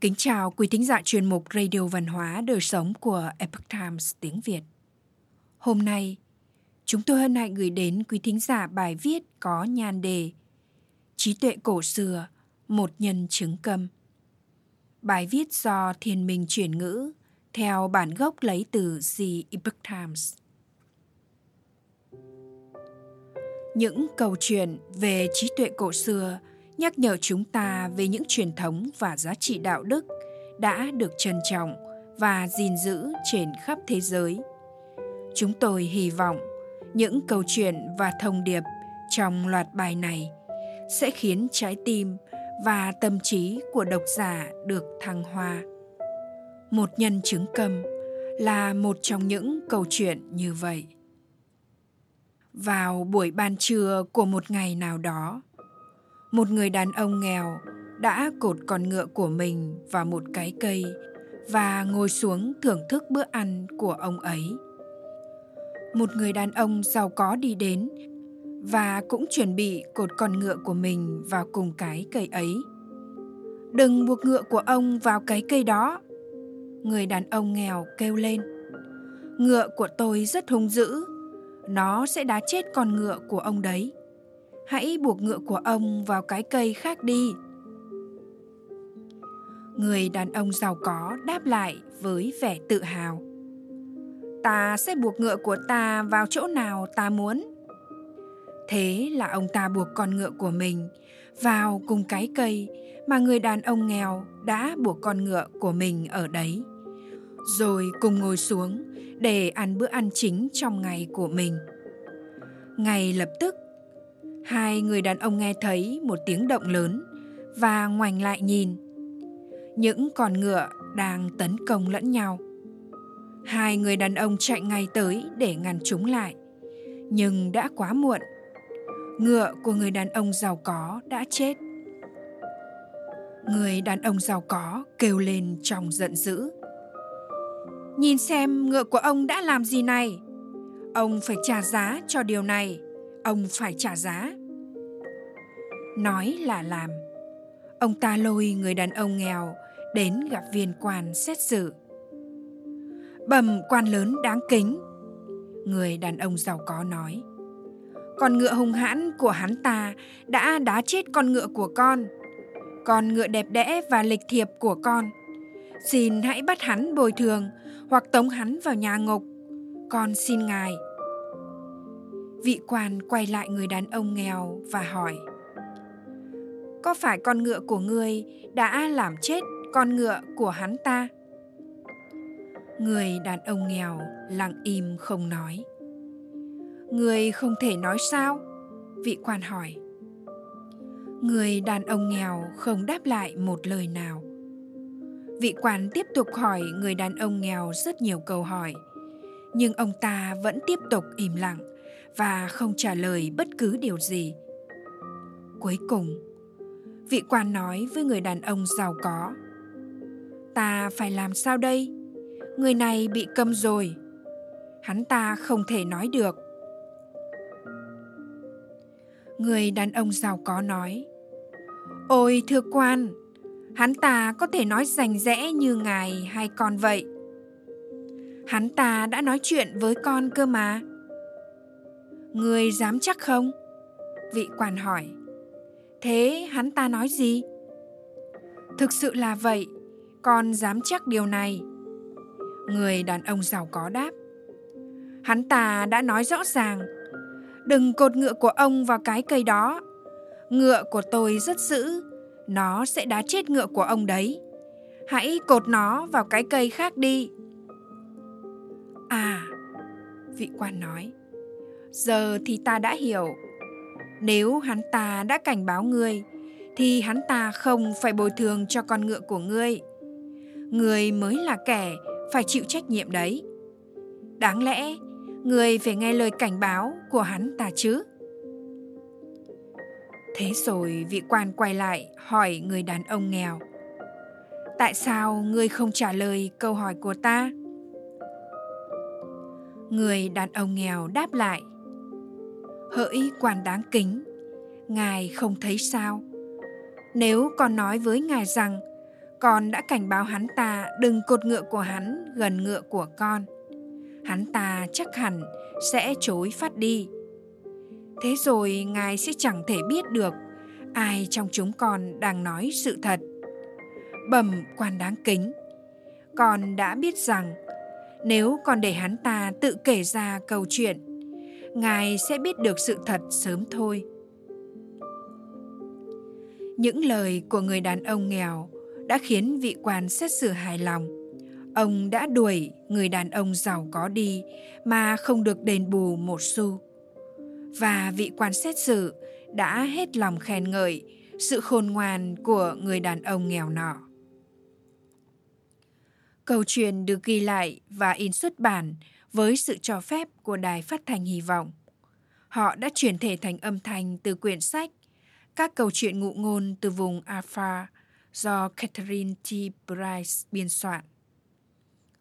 Kính chào quý thính giả chuyên mục Radio Văn hóa Đời Sống của Epoch Times tiếng Việt. Hôm nay, chúng tôi hân hạnh gửi đến quý thính giả bài viết có nhan đề Trí tuệ cổ xưa, một nhân chứng câm. Bài viết do Thiên Minh chuyển ngữ theo bản gốc lấy từ The Epoch Times. Những câu chuyện về trí tuệ cổ xưa nhắc nhở chúng ta về những truyền thống và giá trị đạo đức đã được trân trọng và gìn giữ trên khắp thế giới. Chúng tôi hy vọng những câu chuyện và thông điệp trong loạt bài này sẽ khiến trái tim và tâm trí của độc giả được thăng hoa. Một nhân chứng cầm là một trong những câu chuyện như vậy. Vào buổi ban trưa của một ngày nào đó, một người đàn ông nghèo đã cột con ngựa của mình vào một cái cây và ngồi xuống thưởng thức bữa ăn của ông ấy. Một người đàn ông giàu có đi đến và cũng chuẩn bị cột con ngựa của mình vào cùng cái cây ấy. Đừng buộc ngựa của ông vào cái cây đó. Người đàn ông nghèo kêu lên. Ngựa của tôi rất hung dữ. Nó sẽ đá chết con ngựa của ông đấy hãy buộc ngựa của ông vào cái cây khác đi. Người đàn ông giàu có đáp lại với vẻ tự hào. Ta sẽ buộc ngựa của ta vào chỗ nào ta muốn? Thế là ông ta buộc con ngựa của mình vào cùng cái cây mà người đàn ông nghèo đã buộc con ngựa của mình ở đấy, rồi cùng ngồi xuống để ăn bữa ăn chính trong ngày của mình. Ngay lập tức Hai người đàn ông nghe thấy một tiếng động lớn và ngoảnh lại nhìn. Những con ngựa đang tấn công lẫn nhau. Hai người đàn ông chạy ngay tới để ngăn chúng lại. Nhưng đã quá muộn. Ngựa của người đàn ông giàu có đã chết. Người đàn ông giàu có kêu lên trong giận dữ. Nhìn xem ngựa của ông đã làm gì này. Ông phải trả giá cho điều này ông phải trả giá. Nói là làm. Ông ta lôi người đàn ông nghèo đến gặp viên quan xét xử. Bẩm quan lớn đáng kính, người đàn ông giàu có nói. Con ngựa hung hãn của hắn ta đã đá chết con ngựa của con. Con ngựa đẹp đẽ và lịch thiệp của con. Xin hãy bắt hắn bồi thường hoặc tống hắn vào nhà ngục. Con xin ngài vị quan quay lại người đàn ông nghèo và hỏi, có phải con ngựa của ngươi đã làm chết con ngựa của hắn ta? Người đàn ông nghèo lặng im không nói. Người không thể nói sao? Vị quan hỏi. Người đàn ông nghèo không đáp lại một lời nào. Vị quan tiếp tục hỏi người đàn ông nghèo rất nhiều câu hỏi, nhưng ông ta vẫn tiếp tục im lặng và không trả lời bất cứ điều gì. Cuối cùng, vị quan nói với người đàn ông giàu có, ta phải làm sao đây? Người này bị câm rồi. Hắn ta không thể nói được. Người đàn ông giàu có nói, ôi thưa quan, hắn ta có thể nói rành rẽ như ngài hay con vậy? Hắn ta đã nói chuyện với con cơ mà. Người dám chắc không? Vị quan hỏi. Thế hắn ta nói gì? Thực sự là vậy, con dám chắc điều này. Người đàn ông giàu có đáp. Hắn ta đã nói rõ ràng, đừng cột ngựa của ông vào cái cây đó. Ngựa của tôi rất dữ, nó sẽ đá chết ngựa của ông đấy. Hãy cột nó vào cái cây khác đi. À, vị quan nói, giờ thì ta đã hiểu. Nếu hắn ta đã cảnh báo ngươi, thì hắn ta không phải bồi thường cho con ngựa của ngươi. Ngươi mới là kẻ phải chịu trách nhiệm đấy. Đáng lẽ, ngươi phải nghe lời cảnh báo của hắn ta chứ? Thế rồi vị quan quay lại hỏi người đàn ông nghèo. Tại sao ngươi không trả lời câu hỏi của ta? Người đàn ông nghèo đáp lại hỡi quan đáng kính ngài không thấy sao nếu con nói với ngài rằng con đã cảnh báo hắn ta đừng cột ngựa của hắn gần ngựa của con. Hắn ta chắc hẳn sẽ chối phát đi. Thế rồi ngài sẽ chẳng thể biết được ai trong chúng con đang nói sự thật. Bẩm quan đáng kính, con đã biết rằng nếu còn để hắn ta tự kể ra câu chuyện, ngài sẽ biết được sự thật sớm thôi. Những lời của người đàn ông nghèo đã khiến vị quan xét xử hài lòng. Ông đã đuổi người đàn ông giàu có đi mà không được đền bù một xu. Và vị quan xét xử đã hết lòng khen ngợi sự khôn ngoan của người đàn ông nghèo nọ. Câu chuyện được ghi lại và in xuất bản với sự cho phép của Đài Phát thanh Hy vọng. Họ đã chuyển thể thành âm thanh từ quyển sách các câu chuyện ngụ ngôn từ vùng Alpha do Catherine T. Price biên soạn.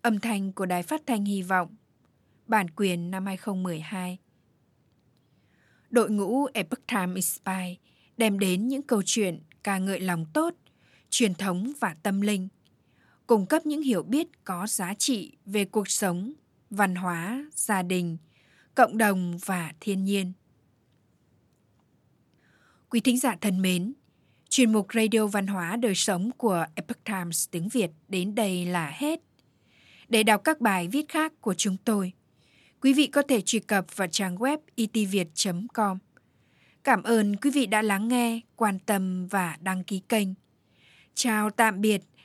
Âm thanh của Đài Phát thanh Hy vọng, bản quyền năm 2012. Đội ngũ Epoch Time Inspire đem đến những câu chuyện ca ngợi lòng tốt, truyền thống và tâm linh, cung cấp những hiểu biết có giá trị về cuộc sống, văn hóa, gia đình, cộng đồng và thiên nhiên. Quý thính giả thân mến, chuyên mục Radio Văn hóa Đời Sống của Epoch Times tiếng Việt đến đây là hết. Để đọc các bài viết khác của chúng tôi, quý vị có thể truy cập vào trang web itviet.com. Cảm ơn quý vị đã lắng nghe, quan tâm và đăng ký kênh. Chào tạm biệt